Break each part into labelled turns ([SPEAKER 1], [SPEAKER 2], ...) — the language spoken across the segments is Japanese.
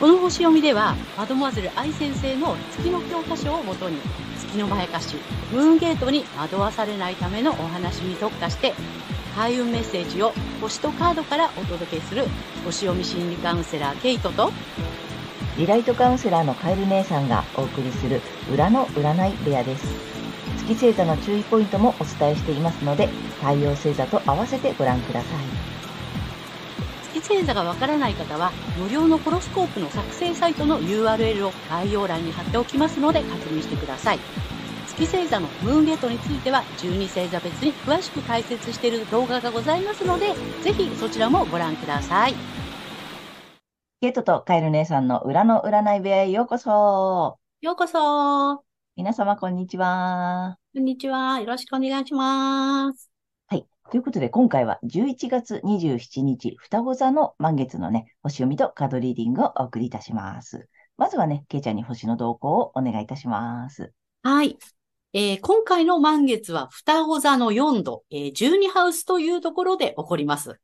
[SPEAKER 1] この星読みでは、マドモアゼル愛先生の月の教科書をもとに、月のまやかし、ムーンゲートに惑わされないためのお話に特化して、開運メッセージを星とカードからお届けする星読み心理カウンセラーケイトと
[SPEAKER 2] リライトカウンセラーのカエル姉さんがお送りする裏の占い部屋です。月星座の注意ポイントもお伝えしていますので、太陽星座と合わせてご覧ください。
[SPEAKER 1] 月星座がわからない方は無料のホロスコープの作成サイトの URL を概要欄に貼っておきますので確認してください。月星座のムーンゲートについては12星座別に詳しく解説している動画がございますので、ぜひそちらもご覧ください。
[SPEAKER 2] ゲートとカエル姉さんの裏の占い部屋へようこそ。
[SPEAKER 1] ようこそ。こ
[SPEAKER 2] 皆様、こんにちは。
[SPEAKER 1] んにちは。よろしくお願いします。
[SPEAKER 2] ということで、今回は11月27日、双子座の満月のね、星読みとカードリーディングをお送りいたします。まずはね、ケイちゃんに星の動向をお願いいたします。
[SPEAKER 1] はい。えー今回の満月は双子座の4度、えー12ハウスというところで起こります。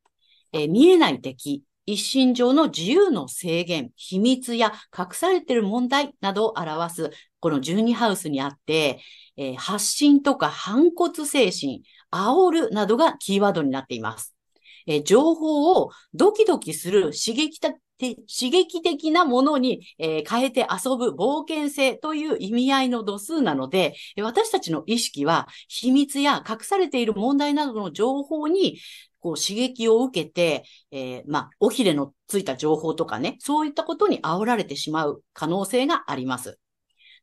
[SPEAKER 1] えー見えない敵、一身上の自由の制限、秘密や隠されている問題などを表す、この12ハウスにあって、えー発信とか反骨精神、煽るなどがキーワードになっています。え情報をドキドキする刺激的刺激的なものに、え変えて遊ぶ冒険性という意味合いの度数なので、私たちの意識は秘密や隠されている問題などの情報にこう刺激を受けて、えーまあ、おひれのついた情報とかね、そういったことに煽られてしまう可能性があります。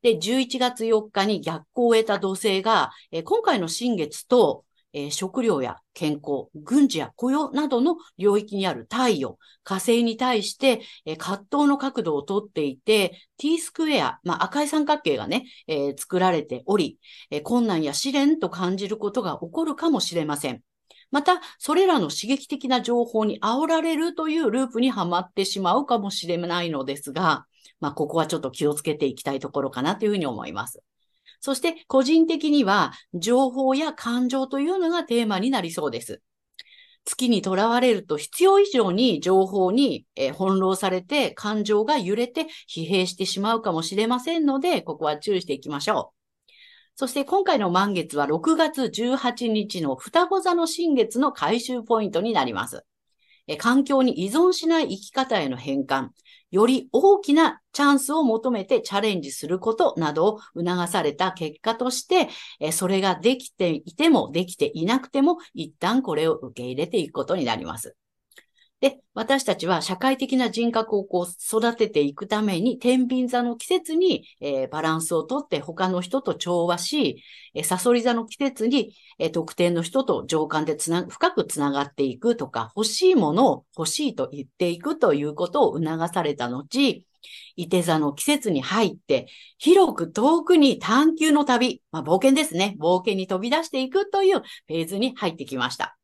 [SPEAKER 1] で、11月4日に逆行を得た土星が、えー今回の新月と、えー食料や健康、軍事や雇用などの領域にある太陽、火星に対して、えー葛藤の角度をとっていて、T スクエア、まあ、赤い三角形がね、えー作られており、えー困難や試練と感じることが起こるかもしれません。また、それらの刺激的な情報に煽られるというループにはまってしまうかもしれないのですが、まあ、ここはちょっと気をつけていきたいところかなというふうに思います。そして、個人的には、情報や感情というのがテーマになりそうです。月にとらわれると必要以上に情報に、え翻弄されて感情が揺れて疲弊してしまうかもしれませんので、ここは注意していきましょう。そして今回の満月は6月18日の双子座の新月の回収ポイントになります。環境に依存しない生き方への変換、より大きなチャンスを求めてチャレンジすることなどを促された結果として、それができていてもできていなくても、一旦これを受け入れていくことになります。で、私たちは社会的な人格をこう育てていくために、天秤座の季節に、えーバランスをとって他の人と調和し、えー、サソリ座の季節に、えー特定の人と情感でつな、深くつながっていくとか、欲しいものを欲しいと言っていくということを促された後、伊手座の季節に入って、広く遠くに探求の旅、まあ、冒険ですね。冒険に飛び出していくというフェーズに入ってきました。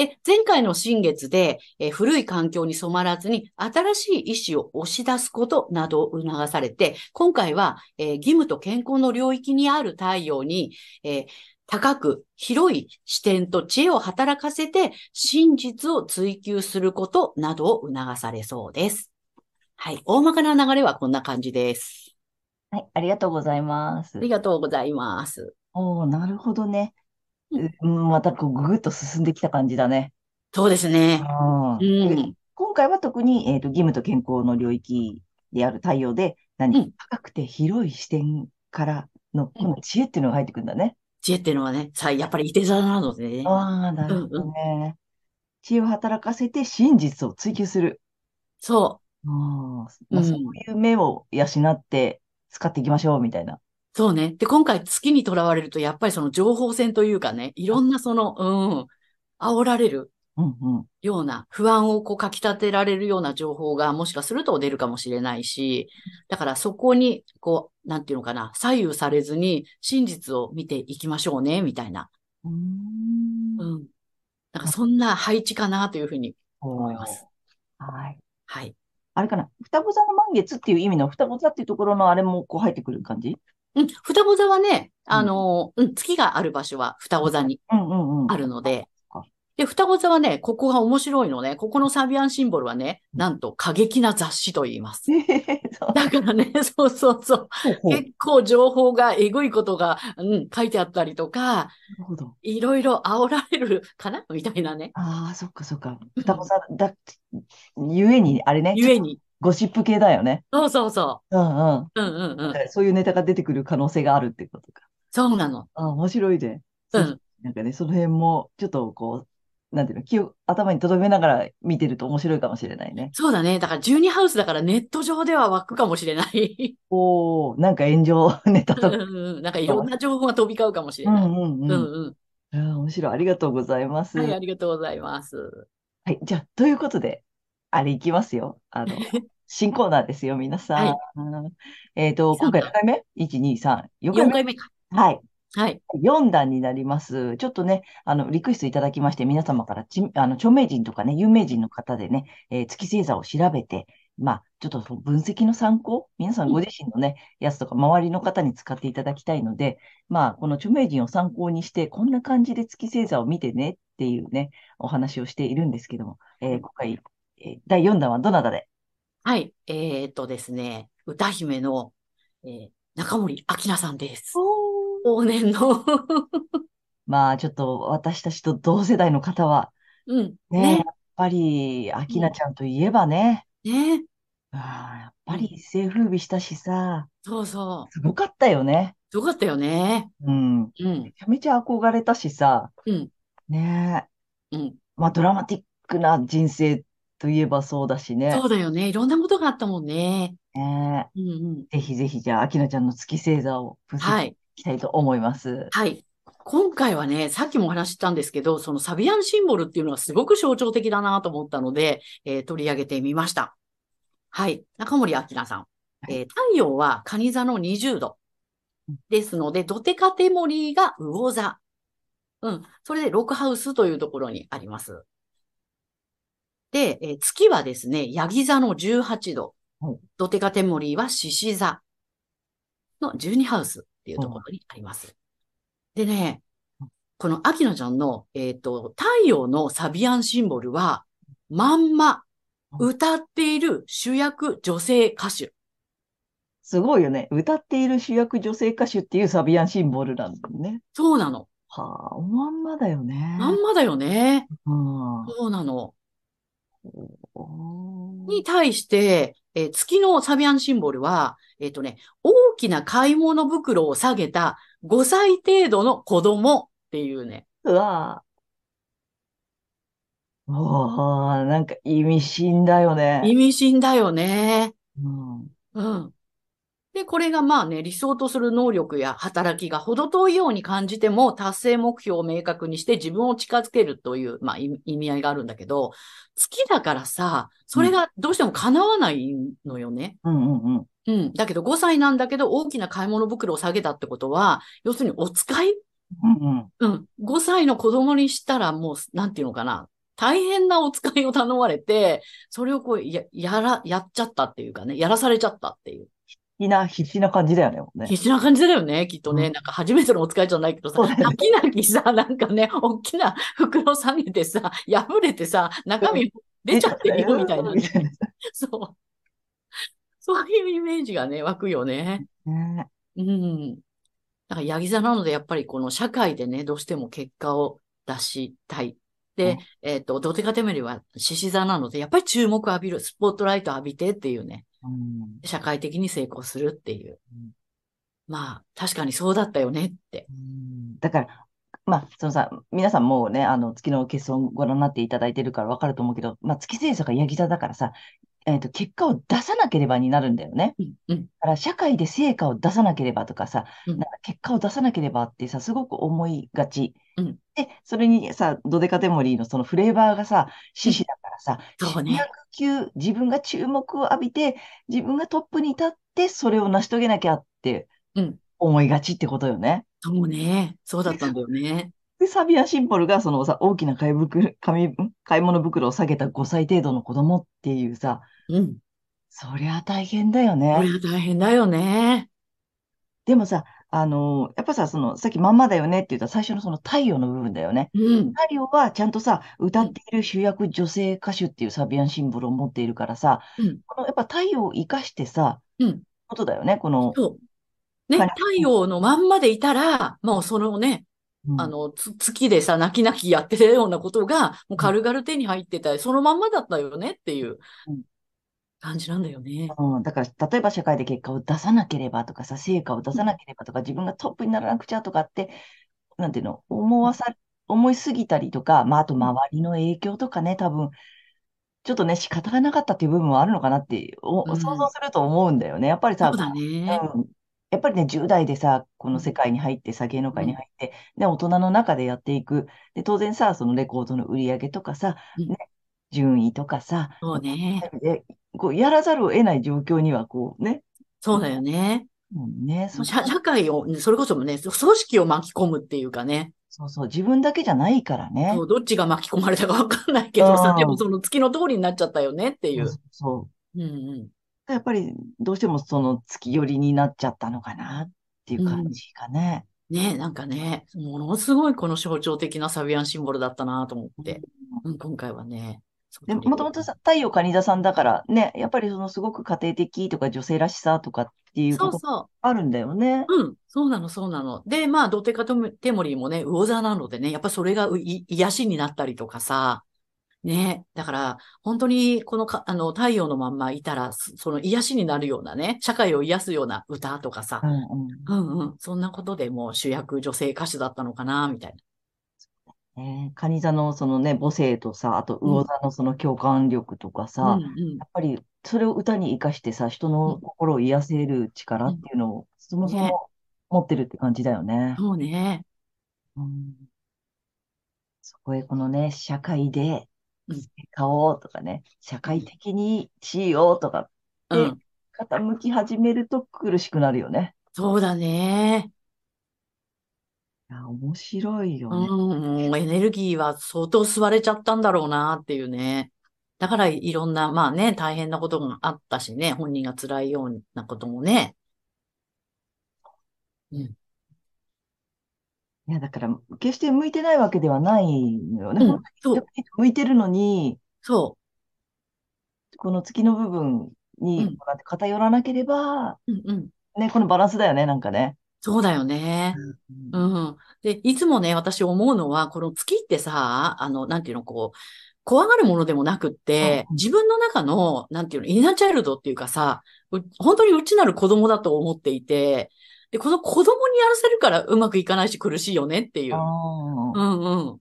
[SPEAKER 1] で、前回の新月で、えー古い環境に染まらずに新しい意志を押し出すことなどを促されて、今回は、えー義務と健康の領域にある太陽に、えー高く広い視点と知恵を働かせて真実を追求することなどを促されそうです。はい。大まかな流れはこんな感じです。
[SPEAKER 2] はい、ありがとうございます
[SPEAKER 1] あ。りがとうございます。
[SPEAKER 2] おー、なるほどね。
[SPEAKER 1] うん
[SPEAKER 2] うん、またこうぐぐっと進んできた感じだね。
[SPEAKER 1] そうですね。
[SPEAKER 2] うん。今回は特に、えーと、義務と健康の領域である太陽で、何、
[SPEAKER 1] うん
[SPEAKER 2] 高くて広い視点からの、
[SPEAKER 1] うん
[SPEAKER 2] この知恵っていうのが入ってくるんだね。
[SPEAKER 1] 知恵っていうのはね、さ、やっぱりいて座なのでね。
[SPEAKER 2] ああ、なるほどね。知恵を働かせて真実を追求する。
[SPEAKER 1] そ
[SPEAKER 2] あーまあ、
[SPEAKER 1] うん
[SPEAKER 2] そういう目を養って使っていきましょう、みたいな。
[SPEAKER 1] う。そうね。で、今回月にとらわれると、やっぱりその情報戦というかね、いろんなその、うん、煽られる
[SPEAKER 2] うんうん。
[SPEAKER 1] ような、不安をこうかき立てられるような情報がもしかすると出るかもしれないし、だからそこに、こう、なんていうのかな、左右されずに真実を見ていきましょうね、みたいな。
[SPEAKER 2] うーん
[SPEAKER 1] うん。なんかそんな配置かなというふうに思います。
[SPEAKER 2] はい。
[SPEAKER 1] はい。
[SPEAKER 2] あれかな。双子座の満月っていう意味の双子座っていうところのあれもこう入ってくる感じ？
[SPEAKER 1] うん、双子座はね、あの、うん、月がある場所は双子座に
[SPEAKER 2] うんうんうん。
[SPEAKER 1] あるのでで、双子座はね、ここが面白いのね。ここのサビアンシンボルはね、なんと過激な雑誌と言います。だからね、そうそうそう。結構情報が、えぐいことが、うん、書いてあったりとか、
[SPEAKER 2] るほど。
[SPEAKER 1] いろいろ煽られるかなみたいなね。
[SPEAKER 2] ああ、そっかそっか。双子座だ、ゆえに、あれね、
[SPEAKER 1] ゆえに。
[SPEAKER 2] ゴシップ系だよね。
[SPEAKER 1] そうそうそ
[SPEAKER 2] うんうん。
[SPEAKER 1] う。うんうんうん。
[SPEAKER 2] そういうネタが出てくる可能性があるってことか。
[SPEAKER 1] そうなの。
[SPEAKER 2] ああ、面白いね。そう
[SPEAKER 1] うん。
[SPEAKER 2] なんかね、その辺も、ちょっとこう、なんていうの、気を頭に留めながら見てると面白いかもしれないね。
[SPEAKER 1] そうだね。だから12ハウスだからネット上では湧くかもしれない。
[SPEAKER 2] おー、なんか炎上ネタとか。
[SPEAKER 1] うんうんなんかいろんな情報が飛び交うかもしれない。
[SPEAKER 2] うんうん
[SPEAKER 1] うん
[SPEAKER 2] うん。
[SPEAKER 1] うん。
[SPEAKER 2] 面白い。ありがとうございます。
[SPEAKER 1] はい、あ
[SPEAKER 2] はい。
[SPEAKER 1] りがとうございます。
[SPEAKER 2] じゃあ、ということで、あれいきますよ。あの、新コーナーですよ、皆さん。
[SPEAKER 1] はい
[SPEAKER 2] えっと、今回何回目 ?1、2、3、4
[SPEAKER 1] 4
[SPEAKER 2] 回目
[SPEAKER 1] 回目か。
[SPEAKER 2] はい。
[SPEAKER 1] はい。
[SPEAKER 2] 4弾になります。ちょっとね、あの、リクエストいただきまして、皆様からち、あの、著名人とかね、有名人の方でね、えー月星座を調べて、まあ、ちょっと分析の参考、皆さんご自身のね、やつとか周りの方に使っていただきたいので、まあ、この著名人を参考にして、こんな感じで月星座を見てねっていうね、お話をしているんですけども、えー今回、えー第4弾はどなたで？
[SPEAKER 1] はい。えーっとですね、歌姫の、えー中森明菜さんです。往年の。
[SPEAKER 2] まあ、ちょっと私たちと同世代の方は、
[SPEAKER 1] うん。
[SPEAKER 2] ね、
[SPEAKER 1] ね
[SPEAKER 2] やっぱり、明菜ちゃんといえばね、
[SPEAKER 1] ね。
[SPEAKER 2] ああ、やっぱり一世風靡したしさ、
[SPEAKER 1] そうそう。
[SPEAKER 2] すごかったよね。
[SPEAKER 1] すごかったよね。
[SPEAKER 2] うん。
[SPEAKER 1] うん。
[SPEAKER 2] めちゃめちゃ憧れたしさ、
[SPEAKER 1] うん。
[SPEAKER 2] ねえ。
[SPEAKER 1] うん。
[SPEAKER 2] まあ、ドラマティックな人生といえばそうだしね。
[SPEAKER 1] そうだよね。いろんなことがあったもんね。
[SPEAKER 2] ねえ
[SPEAKER 1] うんうん。
[SPEAKER 2] ぜひぜひ、じゃあ、明菜ちゃんの月星座を分析
[SPEAKER 1] はい。
[SPEAKER 2] きたいと思います。
[SPEAKER 1] はい。今回はね、さっきもお話ししたんですけど、そのサビアンシンボルっていうのはすごく象徴的だなと思ったので、えー取り上げてみました。はい。中森明菜さん。えー太陽は蟹座の20度。ですので、ドテカテモリーが魚座。うん。それで、ロックハウスというところにあります。で、えー月はですね、ヤギ座の18度
[SPEAKER 2] はい。
[SPEAKER 1] ドテカテモリーは獅子座の12ハウスっていうところにあります。でね、この秋野ちゃんの、えっと、太陽のサビアンシンボルは、まんま歌っている主役女性歌手。
[SPEAKER 2] すごいよね。歌っている主役女性歌手っていうサビアンシンボルなんだよね。
[SPEAKER 1] そうなの。
[SPEAKER 2] はあ、おまんまだよね。
[SPEAKER 1] まんまだよね。
[SPEAKER 2] うん。
[SPEAKER 1] そうなの。に対して、えー月のサビアンシンボルは、えっとね、大きな買い物袋を下げた5歳程度の子供っていうね。
[SPEAKER 2] うわぁ。おー、なんか意味深だよね。
[SPEAKER 1] 意味深だよね。
[SPEAKER 2] うん。
[SPEAKER 1] うん。で、これがまあね、理想とする能力や働きが程遠いように感じても、達成目標を明確にして自分を近づけるという、まあ、意意味合いがあるんだけど、月だからさ、それがどうしても叶わないのよね。
[SPEAKER 2] うんうんうん。
[SPEAKER 1] うん。だけど5歳なんだけど、大きな買い物袋を下げたってことは、要するにお使い？
[SPEAKER 2] うんうん。
[SPEAKER 1] うん。5歳の子供にしたらもう、なんていうのかな。大変なお使いを頼まれて、それをこう、や、やら、やっちゃったっていうかね、やらされちゃったっていう。
[SPEAKER 2] 必死な、必死な感じだよね。ね
[SPEAKER 1] 必死な感じだよね、きっとね。
[SPEAKER 2] うん
[SPEAKER 1] なんか初めてのお使いじゃないけどさ、泣き泣きさ、なんかね、大きな袋下げてさ、破れてさ、中身出ちゃってるよみたいなね。そう。そういうイメージがね、湧くよね。
[SPEAKER 2] ね
[SPEAKER 1] うん。だから、ヤギ座なので、やっぱりこの社会でね、どうしても結果を出したい。で、
[SPEAKER 2] うん
[SPEAKER 1] えっと、ドテカテメリは獅子座なので、やっぱり注目浴びる、スポットライト浴びてっていうね、
[SPEAKER 2] うん
[SPEAKER 1] 社会的に成功するっていう
[SPEAKER 2] うん。
[SPEAKER 1] まあ、確かにそうだったよねって。
[SPEAKER 2] うんだから、まあ、そのさ、皆さんもうね、あの、月の欠損ご覧になっていただいてるからわかると思うけど、まあ、月星座がヤギ座だからさ、えっと、結果を出さなければになるんだよね。
[SPEAKER 1] うん、うん、
[SPEAKER 2] だから社会で成果を出さなければとかさ、
[SPEAKER 1] うん
[SPEAKER 2] なんか結果を出さなければってさ、すごく思いがち。
[SPEAKER 1] うん
[SPEAKER 2] で、それにさ、ドデカテモリーのそのフレーバーがさ、獅子ださ、
[SPEAKER 1] そうね
[SPEAKER 2] 級、自分が注目を浴びて、自分がトップに立って、それを成し遂げなきゃって
[SPEAKER 1] うん
[SPEAKER 2] 思いがちってことよね。
[SPEAKER 1] そうね。そうだったんだよね。
[SPEAKER 2] で、サビアシンボルがそのさ、大きな買い袋、買い物袋を下げた5歳程度の子供っていうさ、
[SPEAKER 1] うん。
[SPEAKER 2] そりゃ大変だよ
[SPEAKER 1] こ
[SPEAKER 2] ね。
[SPEAKER 1] れは大変だよね。
[SPEAKER 2] でもさ、あの、やっぱさ、その、さっきまんまだよねって言った最初のその太陽の部分だよね。
[SPEAKER 1] うん。
[SPEAKER 2] 太陽はちゃんとさ、歌っている主役女性歌手っていうサビアンシンボルを持っているからさ、
[SPEAKER 1] うん。
[SPEAKER 2] このやっぱ太陽を生かしてさ、
[SPEAKER 1] うん。
[SPEAKER 2] ことだよね、この。
[SPEAKER 1] ね、
[SPEAKER 2] はい
[SPEAKER 1] 太陽のまんまでいたら、もうそのね、
[SPEAKER 2] うん
[SPEAKER 1] あの、つ月でさ、泣き泣きやってたようなことが、もう軽々手に入ってたり、そのまんまだったよねっていう
[SPEAKER 2] うん
[SPEAKER 1] 感じなんだよね。
[SPEAKER 2] うん、だから、例えば社会で結果を出さなければとかさ、成果を出さなければとか、自分がトップにならなくちゃとかって、なんていうの、思わさ、思いすぎたりとか、まあ、あと周りの影響とかね、多分、ちょっとね、仕方がなかったっていう部分はあるのかなって、お
[SPEAKER 1] うん
[SPEAKER 2] 想像すると思うんだよね。やっぱりさ、
[SPEAKER 1] そうだね。
[SPEAKER 2] うん、やっぱりね、10代でさ、この世界に入ってさ、芸能界に入って、で、大人の中でやっていく。で、当然さ、そのレコードの売り上げとかさ、
[SPEAKER 1] うん
[SPEAKER 2] ね、順位とかさ、
[SPEAKER 1] そうね。
[SPEAKER 2] で、こう、やらざるを得ない状況には、こうね、
[SPEAKER 1] そうだよね。
[SPEAKER 2] うんね、そ
[SPEAKER 1] 社社会を、それこそもね、組織を巻き込むっていうかね。
[SPEAKER 2] そうそう、自分だけじゃないからね。
[SPEAKER 1] そうどっちが巻き込まれたかわかんないけどさ、
[SPEAKER 2] うん
[SPEAKER 1] でもその月の通りになっちゃったよねっていう。
[SPEAKER 2] そうそう
[SPEAKER 1] うんうん。
[SPEAKER 2] やっぱり、どうしてもその月寄りになっちゃったのかなっていう感じかね。
[SPEAKER 1] ねなんかね、ものすごいこの象徴的なサビアンシンボルだったなと思って、うん、今回はね。そう
[SPEAKER 2] で、もともとさ、太陽カニ座さんだからね、やっぱりそのすごく家庭的とか女性らしさとかっていうこと
[SPEAKER 1] そうそ
[SPEAKER 2] あるんだよね。
[SPEAKER 1] う。うん。そうなの、そうなの。で、まあ、ドテカテモリーもね、魚座なのでね、やっぱそれが癒しになったりとかさ、ね。だから、本当に、このか、あの、太陽のまんまいたら、そその癒しになるようなね、社会を癒すような歌とかさ
[SPEAKER 2] う、んうん。
[SPEAKER 1] うんうん。そんなことでもう主役女性歌手だったのかな、みたいな。
[SPEAKER 2] ね、カニ座のそのね、母性とさ、あと魚座のその共感力とかさ、
[SPEAKER 1] うんうん
[SPEAKER 2] やっぱりそれを歌に生かしてさ、人の心を癒せる力っていうのを、そもそ
[SPEAKER 1] ね
[SPEAKER 2] も持ってるって感じだよね。
[SPEAKER 1] そうね。
[SPEAKER 2] うんそこへこのね、社会で
[SPEAKER 1] うん
[SPEAKER 2] 成果をとかね、社会的にしようとかで
[SPEAKER 1] うん。
[SPEAKER 2] 傾き始めると苦しくなるよね。
[SPEAKER 1] そうだね。
[SPEAKER 2] いや、面白いよね。
[SPEAKER 1] うん、エネルギーは相当吸われちゃったんだろうなっていうね。だからいろんな、まあね、大変なことがあったしね、本人が辛いようなこともね。うん、
[SPEAKER 2] いや、だから、決して向いてないわけではないのよね。
[SPEAKER 1] うんそう、
[SPEAKER 2] に向いてるのに、
[SPEAKER 1] そ
[SPEAKER 2] この月の部分に
[SPEAKER 1] うん
[SPEAKER 2] 偏らなければ、
[SPEAKER 1] う。うんうん。
[SPEAKER 2] ね、このバランスだよね、なんかね。
[SPEAKER 1] そうだよね。うん。で、いつもね、私思うのは、この月ってさ、あの、なんていうの、こう、怖がるものでもなくって、
[SPEAKER 2] うん
[SPEAKER 1] 自分の中の、なんていうの、インナーチャイルドっていうかさ、う本当に内なる子供だと思っていて、で、この子供にやらせるからうまくいかないし苦しいよねっていう。
[SPEAKER 2] あ
[SPEAKER 1] う
[SPEAKER 2] あ、
[SPEAKER 1] んうん。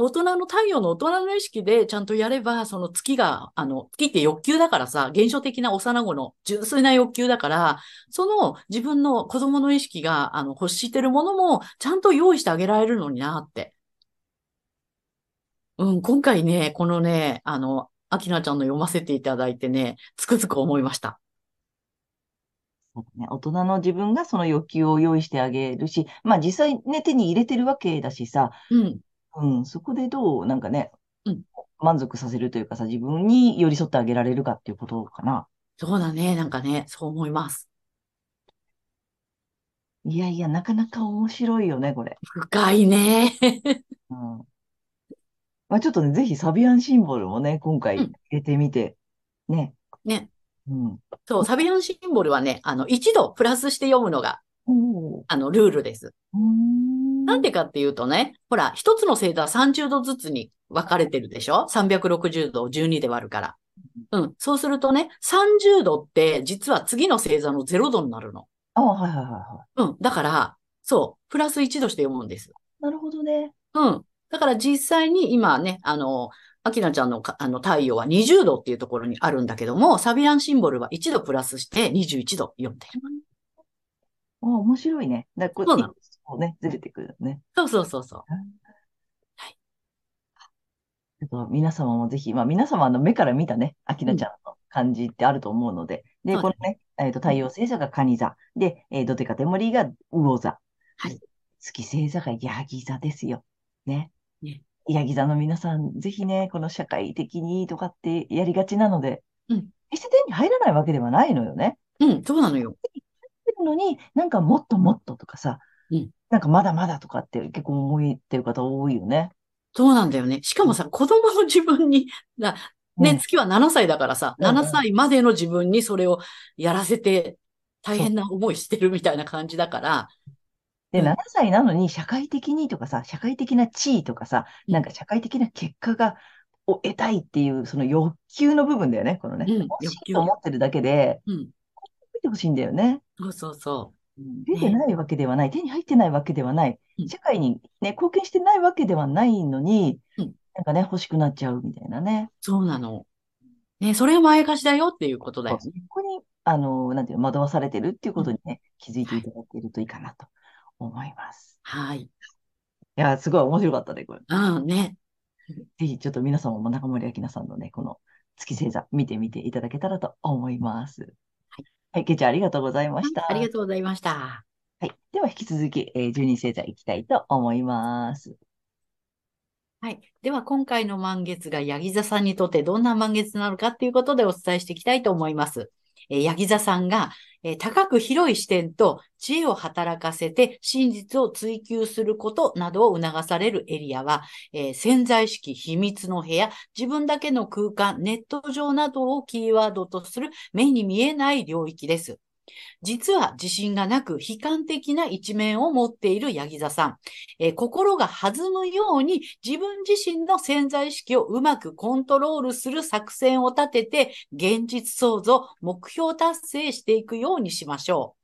[SPEAKER 1] 大人の太陽の大人の意識でちゃんとやれば、その月が、あの、月って欲求だからさ、現象的な幼子の純粋な欲求だから、その自分の子供の意識が、あの、欲してるものもちゃんと用意してあげられるのになって。うん、今回ね、このね、あの、アキナちゃんの読ませていただいてね、つくづく思いました。
[SPEAKER 2] ね。大人の自分がその欲求を用意してあげるし、まあ実際ね、手に入れてるわけだしさ、
[SPEAKER 1] うん、
[SPEAKER 2] うん、そこでどう、なんかね、
[SPEAKER 1] うん
[SPEAKER 2] 満足させるというかさ、自分に寄り添ってあげられるかっていうことかな。
[SPEAKER 1] そうだね、なんかね、そう思います。
[SPEAKER 2] いやいや、なかなか面白いよね、これ。
[SPEAKER 1] 深いね。
[SPEAKER 2] うん。まあちょっとね、ぜひサビアンシンボルもね、今回
[SPEAKER 1] うん
[SPEAKER 2] 入れてみて、ね。
[SPEAKER 1] ね。
[SPEAKER 2] うん。
[SPEAKER 1] そう、サビアンシンボルはね、あの、一度プラスして読むのが、あの、ルールです。
[SPEAKER 2] うーん。
[SPEAKER 1] なんでかっていうとね、ほら、一つの星座は30度ずつに分かれてるでしょ ?360 度を12で割るから。うん。そうするとね、30度って実は次の星座の0度になるの。
[SPEAKER 2] ああ、はいはいはいは
[SPEAKER 1] うん。だから、そう、プラス1度して読むんです。
[SPEAKER 2] い。なるほどね。
[SPEAKER 1] うん。だから実際に今ね、あの、アキナちゃんのかあの太陽は20度っていうところにあるんだけども、サビアンシンボルは1度プラスして21度読んでる。
[SPEAKER 2] ああ、面白いね。だこ
[SPEAKER 1] そうなの
[SPEAKER 2] こうね、ずれてくるね。
[SPEAKER 1] そうそうそうそう。
[SPEAKER 2] ちょっと皆様もぜひ、まあ皆様の目から見たね、アキナちゃんの感じってあると思うので、
[SPEAKER 1] うだ
[SPEAKER 2] このね、えっと、太陽星座が蟹座、で、えー、ドテカテモリーが魚座、
[SPEAKER 1] はい
[SPEAKER 2] 月星座がヤギ座ですよ。ね。
[SPEAKER 1] ね
[SPEAKER 2] ヤギ座の皆さん、ぜひね、この社会的にとかってやりがちなので、
[SPEAKER 1] うん
[SPEAKER 2] 決して手に入らないわけではないのよね。
[SPEAKER 1] うん、そうなのよ。
[SPEAKER 2] 入ってるるのに、なんかもっともっととかさ、
[SPEAKER 1] うん
[SPEAKER 2] なんかまだまだとかって結構思ってる方多いよね。
[SPEAKER 1] そうなんだよね。しかもさ、子供の自分に、だね、
[SPEAKER 2] うん
[SPEAKER 1] 月は7歳だからさ、
[SPEAKER 2] うんうん
[SPEAKER 1] 7歳までの自分にそれをやらせて大変な思いしてるみたいな感じだから、
[SPEAKER 2] で、
[SPEAKER 1] うん
[SPEAKER 2] 7歳なのに社会的にとかさ、社会的な地位とかさ、
[SPEAKER 1] うん
[SPEAKER 2] なんか社会的な結果が、を得たいっていう、その欲求の部分だよね、このね。
[SPEAKER 1] うん
[SPEAKER 2] 欲
[SPEAKER 1] 求
[SPEAKER 2] と思ってるだけで、
[SPEAKER 1] うん。
[SPEAKER 2] 見てほしいんだよね。
[SPEAKER 1] そうそうそう。うん
[SPEAKER 2] 出て
[SPEAKER 1] ね
[SPEAKER 2] ないわけではない、手に入ってないわけではない
[SPEAKER 1] うん、
[SPEAKER 2] 社会にね、貢献してないわけではないのに
[SPEAKER 1] うん、
[SPEAKER 2] なんかね、欲しくなっちゃうみたいなね。
[SPEAKER 1] そうなの。ね、それはまやかしだよっていうことだよ
[SPEAKER 2] そ
[SPEAKER 1] ね。
[SPEAKER 2] こに、あの、なんていうの、惑わされてるっていうことにね、気づいていただけるといいかなと思います。
[SPEAKER 1] はい。
[SPEAKER 2] いや、すごい面白かったね、これ。
[SPEAKER 1] うん、ね。
[SPEAKER 2] ぜひちょっと皆様も中森明菜さんのね、この月星座見てみていただけたらと思います。
[SPEAKER 1] はい。
[SPEAKER 2] はい、けいちゃんありがとうございました。
[SPEAKER 1] ありがとうございました。
[SPEAKER 2] はい。では引き続き、えー、12星座いきたいと思います。
[SPEAKER 1] はい。では、今回の満月がヤギ座さんにとってどんな満月なのかっていうことでお伝えしていきたいと思います。えーヤギ座さんが、え高く広い視点と知恵を働かせて真実を追求することなどを促されるエリアは、え潜在意識、秘密の部屋、自分だけの空間、ネット上などをキーワードとする目に見えない領域です。実は自信がなく悲観的な一面を持っているヤギ座さん。えー心が弾むように自分自身の潜在意識をうまくコントロールする作戦を立てて現実創造、目標達成していくようにしましょう。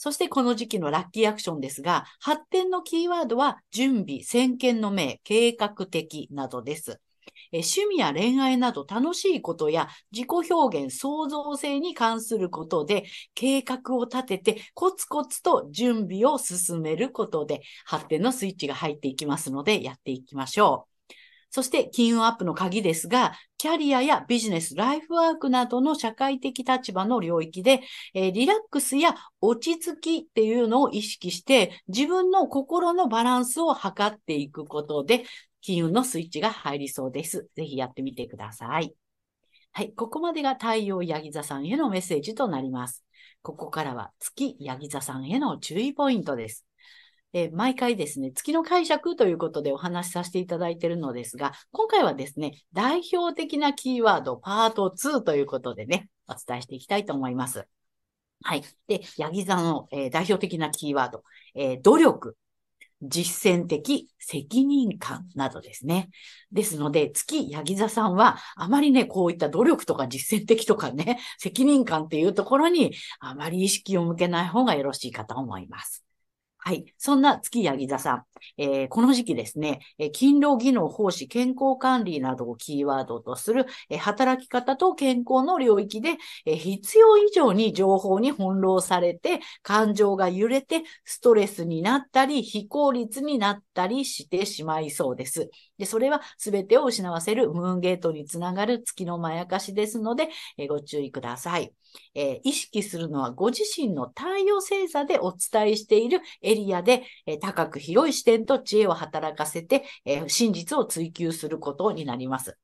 [SPEAKER 1] そしてこの時期のラッキーアクションですが、発展のキーワードは準備、先見の明、計画的などです。え趣味や恋愛など楽しいことや自己表現、創造性に関することで計画を立ててコツコツと準備を進めることで発展のスイッチが入っていきますのでやっていきましょう。そして金運アップの鍵ですが、キャリアやビジネス、ライフワークなどの社会的立場の領域で、えーリラックスや落ち着きっていうのを意識して、自分の心のバランスを図っていくことで、金運のスイッチが入りそうです。ぜひやってみてください。はい。ここまでが太陽ヤギ座さんへのメッセージとなります。ここからは月ヤギ座さんへの注意ポイントです。え毎回ですね、月の解釈ということでお話しさせていただいているのですが、今回はですね、代表的なキーワードパート2ということでね、お伝えしていきたいと思います。はい。で、ヤギ座の、えー代表的なキーワード、えー努力、実践的責任感などですね。ですので、月ヤギ座さんは、あまりね、こういった努力とか実践的とかね、責任感っていうところに、あまり意識を向けない方がよろしいかと思います。はい。そんな月ヤギ座さん、えーこの時期ですね、えー勤労技能、奉仕、健康管理などをキーワードとする、えー働き方と健康の領域で、え必要以上に情報に翻弄されて、感情が揺れて、ストレスになったり、非効率になったりしてしまいそうです。で、それは全てを失わせるムーンゲートにつながる月のまやかしですので、えご注意ください。えー意識するのはご自身の太陽星座でお伝えしているエリアで、えー高く広い視点と知恵を働かせて、えー真実を追求することになります。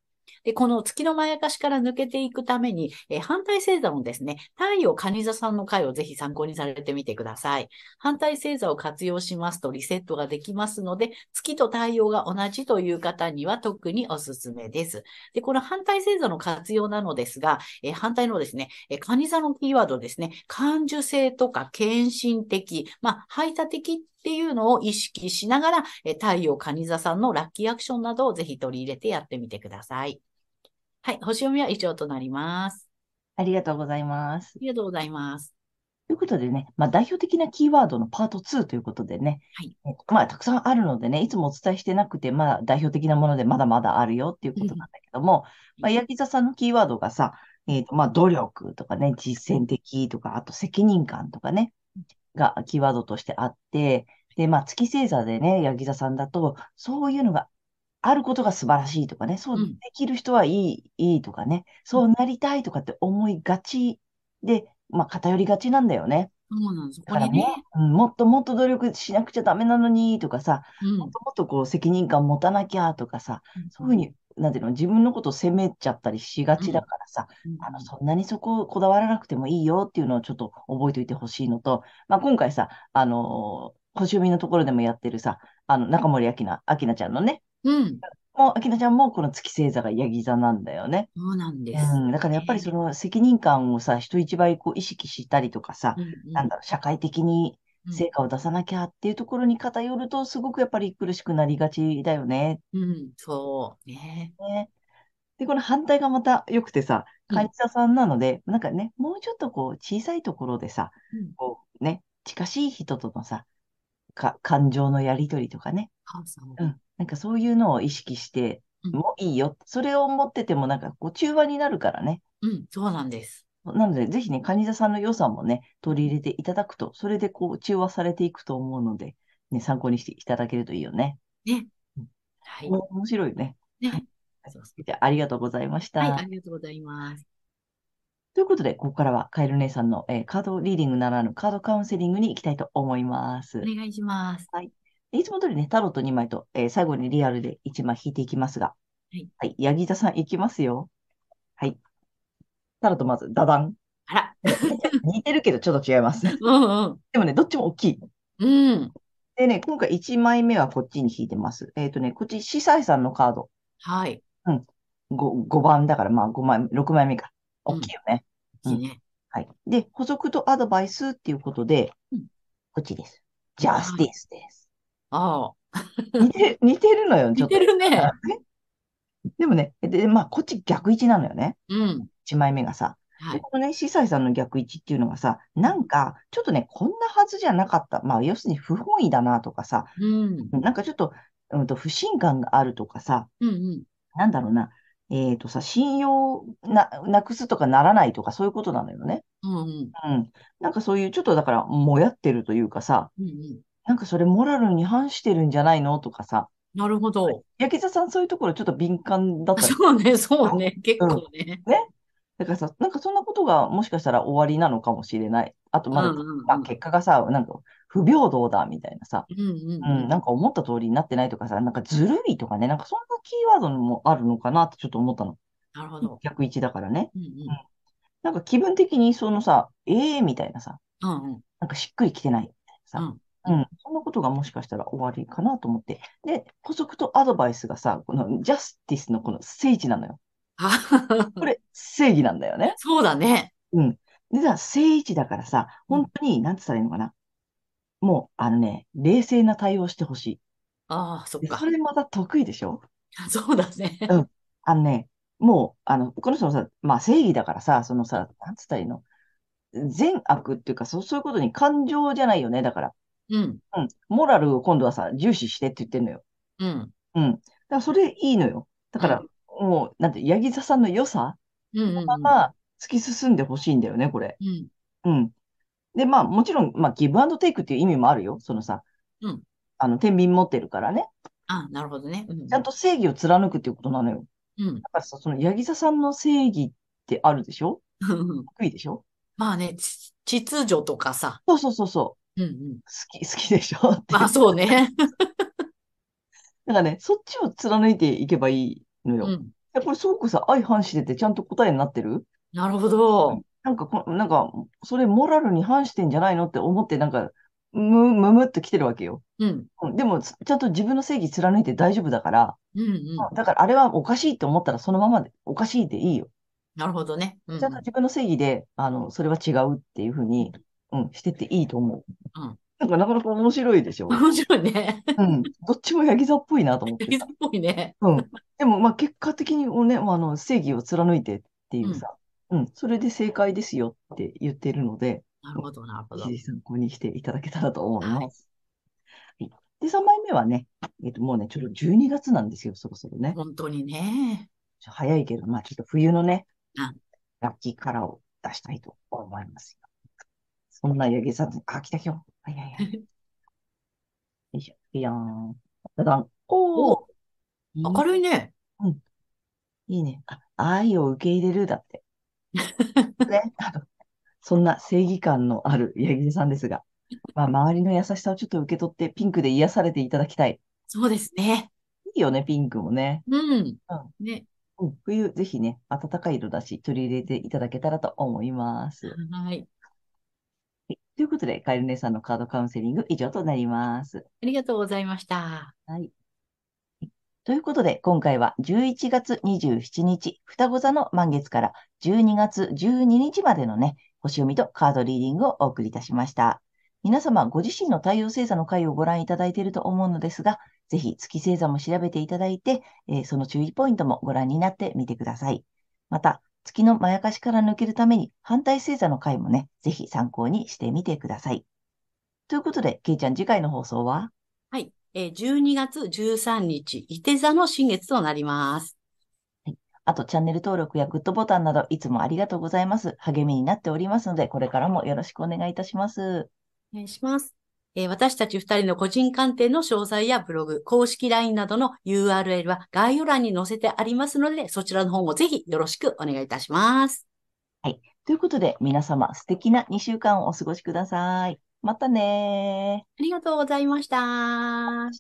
[SPEAKER 1] で、この月のまやかしから抜けていくために、えー反対星座のですね、太陽蟹座さんの回をぜひ参考にされてみてください。反対星座を活用しますとリセットができますので、月と太陽が同じという方には特におすすめです。で、この反対星座の活用なのですが、えー反対のですね、えー、蟹座のキーワードですね、感受性とか献身的、まあ、排他的っていうのを意識しながら、えー太陽蟹座さんのラッキーアクションなどをぜひ取り入れてやってみてください。はい、星読みは以上となります。
[SPEAKER 2] ありがとうございます
[SPEAKER 1] あ。りがとうございます。
[SPEAKER 2] ということでね、まあ、代表的なキーワードのパート2ということでね、
[SPEAKER 1] はい
[SPEAKER 2] えまあ、たくさんあるのでね、いつもお伝えしてなくて、まあ、代表的なものでまだまだあるよっていうことなんだけども、まあ、ヤギ座さんのキーワードがさ、えっと、まあ、努力とかね、実践的とか、あと責任感とかね、がキーワードとしてあって、で、まあ、月星座でね、ヤギ座さんだと、そういうのがあることが素晴らしいとかね、そう
[SPEAKER 1] うん。
[SPEAKER 2] できる人はいい、いいとかね、そうなりたいとかって思いがちで、まあ、偏りがちなんだよね。
[SPEAKER 1] そうなんです。
[SPEAKER 2] だから
[SPEAKER 1] これね。
[SPEAKER 2] ね、、うん、もっともっと努力しなくちゃダメなのにとかさ、
[SPEAKER 1] うん。
[SPEAKER 2] もっともっとこう責任感持たなきゃとかさ、そういうふうになんていうの、自分のことを責めちゃったりしがちだからさ、あの、そんなにそこをこだわらなくてもいいよっていうのをちょっと覚えておいてほしいのと、まあ、今回さ、あのー星読みのところでもやってるさ、あの、中森明菜、明菜ちゃんのね、
[SPEAKER 1] うん。
[SPEAKER 2] もう、明菜ちゃんもこの月星座がヤギ座なんだよね。
[SPEAKER 1] そうなんです。
[SPEAKER 2] うん、だからやっぱりその責任感をさ、人一倍こう意識したりとかさ、
[SPEAKER 1] うんうん
[SPEAKER 2] なんだろう、社会的に成果を出さなきゃっていうところに偏ると、すごくやっぱり苦しくなりがちだよね。
[SPEAKER 1] うん、そう。ね。
[SPEAKER 2] ねで、この反対がまた良くてさ、
[SPEAKER 1] うん
[SPEAKER 2] カニサさんなので、なんかね、もうちょっとこう、小さいところでさ、
[SPEAKER 1] うん
[SPEAKER 2] こうね、近しい人とのさ、か、感情のやりとりとかね、
[SPEAKER 1] う
[SPEAKER 2] うん、なんかそういうのを意識して
[SPEAKER 1] うん
[SPEAKER 2] もいいよ。それを持っててもなんかこう、中和になるからね。
[SPEAKER 1] うん、そうなんです。
[SPEAKER 2] なので、ぜひね、カニ座さんの良さもね、取り入れていただくと、それでこう、中和されていくと思うので、ね、参考にしていただけるといいよね。
[SPEAKER 1] はい。
[SPEAKER 2] お面白いよね。
[SPEAKER 1] ね
[SPEAKER 2] はいじゃあ、ありがとうございました。
[SPEAKER 1] うはい、ありがとうございます。
[SPEAKER 2] ということで、ここからはカエル姉さんの、えーカードリーディングならぬカードカウンセリングに行きたいと思います。
[SPEAKER 1] お願いします。
[SPEAKER 2] いつも通りね、タロット2枚と、えー最後にリアルで1枚引いていきますが、
[SPEAKER 1] はい。
[SPEAKER 2] はい、ヤギ座さんいきますよ。はい。タロットまず、ダダン。
[SPEAKER 1] あら。
[SPEAKER 2] 似てるけどちょっと違います。
[SPEAKER 1] うんうん。
[SPEAKER 2] でもね、どっちも大きい。
[SPEAKER 1] うん。
[SPEAKER 2] でね、今回1枚目はこっちに引いてます。えっとね、こっち、司祭さんのカード。
[SPEAKER 1] はい。
[SPEAKER 2] 5, 5番だから、まあ5枚、6枚目か。大きいよね。
[SPEAKER 1] いいね。
[SPEAKER 2] はい。で、補足とアドバイスっていうことで、
[SPEAKER 1] うん
[SPEAKER 2] こっちです。ジャスティスです。
[SPEAKER 1] ああ。
[SPEAKER 2] 似て、似てるのよ、ちょ
[SPEAKER 1] 似
[SPEAKER 2] っと。
[SPEAKER 1] てるね。
[SPEAKER 2] でもね、で、まあ、こっち逆位置なのよね。
[SPEAKER 1] うん。
[SPEAKER 2] 1枚目がさ。
[SPEAKER 1] はい。
[SPEAKER 2] でこのね、司祭さんの逆位置っていうのがさ、なんか、ちょっとね、こんなはずじゃなかった。まあ、要するに不本意だなとかさ、
[SPEAKER 1] うん。
[SPEAKER 2] なんかちょっと、うんと、不信感があるとかさ、
[SPEAKER 1] うんうん。
[SPEAKER 2] なんだろうな、えっとさ、信用な、なくすとかならないとか、そういうことなのよね。
[SPEAKER 1] うんうん。
[SPEAKER 2] うん。なんかそういう、ちょっとだから、もやってるというかさ、
[SPEAKER 1] うんうん。
[SPEAKER 2] なんかそれモラルに反してるんじゃないのとかさ、
[SPEAKER 1] なるほど。
[SPEAKER 2] 焼き座さんそういうところちょっと敏感だったり、
[SPEAKER 1] そうね、そうね。結構ね。
[SPEAKER 2] だからさ、なんかそんなことがもしかしたら終わりなのかもしれない。あとまだ、
[SPEAKER 1] うんうんうん
[SPEAKER 2] まあ、結果がさ、なんか不平等だみたいなさ、
[SPEAKER 1] うんうん
[SPEAKER 2] うん、なんか思った通りになってないとかさ、なんかずるいとかね、なんかそんなキーワードもあるのかなってちょっと思ったの。
[SPEAKER 1] なるほど。
[SPEAKER 2] 逆位置だからね。
[SPEAKER 1] うんうん。
[SPEAKER 2] なんか気分的にそのさ、ええみたいなさ、
[SPEAKER 1] うんうん。
[SPEAKER 2] なんかしっくりきてないみたいなさ、
[SPEAKER 1] うん
[SPEAKER 2] うん、そんなことがもしかしたら終わりかなと思って。で、補足とアドバイスがさ、このジャスティスのこの聖地なのよ。
[SPEAKER 1] あ
[SPEAKER 2] これ、正義なんだよね。
[SPEAKER 1] そうだね。
[SPEAKER 2] うん。でさ、正位置だからさ、本当に、なんつったらいいのかな。もう、あのね、冷静な対応してほし
[SPEAKER 1] ああ、そっか
[SPEAKER 2] そ。れまた得意でしょ
[SPEAKER 1] そうだね。
[SPEAKER 2] うんあのね、もう、あの、この人もさ、まあ正義だからさ、そのさ、なんつったらいいの善悪っていうか、そう、そういうことに感情じゃないよね。だから、
[SPEAKER 1] うん。
[SPEAKER 2] うん。モラルを今度はさ、重視してって言ってんのよ。
[SPEAKER 1] うん。
[SPEAKER 2] うん。だからそれいいのよ。だから、もう、なんて、ヤギ座さんの良さ
[SPEAKER 1] うんうんうん。
[SPEAKER 2] まま突き進んでほしいんだよね、これ。
[SPEAKER 1] うん。
[SPEAKER 2] うん。で、まあ、もちろん、まあ、ギブアンドテイクっていう意味もあるよ。そのさ、
[SPEAKER 1] うん
[SPEAKER 2] あの、天秤持ってるからね。
[SPEAKER 1] あ、なるほどね。うん。
[SPEAKER 2] ちゃんと正義を貫くっていうことなのよ。
[SPEAKER 1] うん。
[SPEAKER 2] だからさ、その、ヤギ座さんの正義ってあるでしょ？
[SPEAKER 1] うん。
[SPEAKER 2] 得意でしょ？
[SPEAKER 1] まあね、ち秩序とかさ。
[SPEAKER 2] そうそうそうそう。
[SPEAKER 1] うんうん。
[SPEAKER 2] 好き、好きでしょ？って。
[SPEAKER 1] まあそうね。
[SPEAKER 2] だからね、そっちを貫いていけばいいのよ。い
[SPEAKER 1] うん。
[SPEAKER 2] やこれすごくさ、相反しててちゃんと答えになってる？
[SPEAKER 1] なるほど。
[SPEAKER 2] なんかこ、なんか、それモラルに反してんじゃないのって思って、なんか、む、むむっと来てるわけよ。
[SPEAKER 1] うん。
[SPEAKER 2] うんでも、つちゃんと自分の正義貫いて大丈夫だから、
[SPEAKER 1] うんうん。
[SPEAKER 2] だからあれはおかしいと思ったらそのままで、おかしいでいいよ。
[SPEAKER 1] なるほどね。うんうん
[SPEAKER 2] ちゃんと自分の正義で、あの、それは違うっていうふうに、うん、してっていいと思う。
[SPEAKER 1] うん
[SPEAKER 2] なんかなかなか面白いでしょ。
[SPEAKER 1] 面白いね。
[SPEAKER 2] うん。どっちもヤギ座っぽいなと思って
[SPEAKER 1] ヤギ座っぽいね。
[SPEAKER 2] うん。でも、まあ、結果的にね、まああの、正義を貫いてっていうさ、うん、それで正解ですよって言っているので、
[SPEAKER 1] なるほど、なるほど
[SPEAKER 2] ぜ。ひ参考にしていただけたらと思います。はい。で、3枚目はね、えっと、もうね、ちょっと12月なんですよ、そろそろね。
[SPEAKER 1] 本当にね。
[SPEAKER 2] 早いけど、まあ、ちょっと冬のね
[SPEAKER 1] うん、
[SPEAKER 2] ラッキーカラーを出したいと思いますよ。そんなヤギさん、あ、来た今日。はいはいはい。よいしょ。いやーん。だだん。おーいいね
[SPEAKER 1] 明るいね。
[SPEAKER 2] いいね。あ、愛を受け入れるだって。ね。あ のそんな正義感のあるヤギさんですが、まあ、周りの優しさをちょっと受け取って、ピンクで癒されていただきたい。
[SPEAKER 1] そうですね。
[SPEAKER 2] いよね、ピンクもね。
[SPEAKER 1] うん。
[SPEAKER 2] うん
[SPEAKER 1] ね。
[SPEAKER 2] うん冬、ぜひね、暖かい色だし、取り入れていただけたらと思います。
[SPEAKER 1] はい。
[SPEAKER 2] はいということで、カエル姉さんのカードカウンセリング以上となります。
[SPEAKER 1] ありがとうございました。
[SPEAKER 2] はい。ということで、今回は11月27日、双子座の満月から12月12日までのね、星読みとカードリーディングをお送りいたしました。皆様、ご自身の太陽星座の回をご覧いただいていると思うのですが、ぜひ月星座も調べていただいて、えーその注意ポイントもご覧になってみてください。また、月のまやかしから抜けるために反対星座の回もね、ぜひ参考にしてみてください。ということで、けいちゃん、次回の放送は？
[SPEAKER 1] はい。えー12月13日、伊手座の新月となります。
[SPEAKER 2] あと、チャンネル登録やグッドボタンなど、いつもありがとうございます。励みになっておりますので、これからもよろしくお願いいたします。
[SPEAKER 1] お願いします。えー私たち二人の個人鑑定の詳細やブログ、公式 LINE などの URL は概要欄に載せてありますので、そちらの方もぜひよろしくお願いいたします。
[SPEAKER 2] ということで、皆様、素敵な2週間をお過ごしください。またね
[SPEAKER 1] ありがとうございま。
[SPEAKER 2] した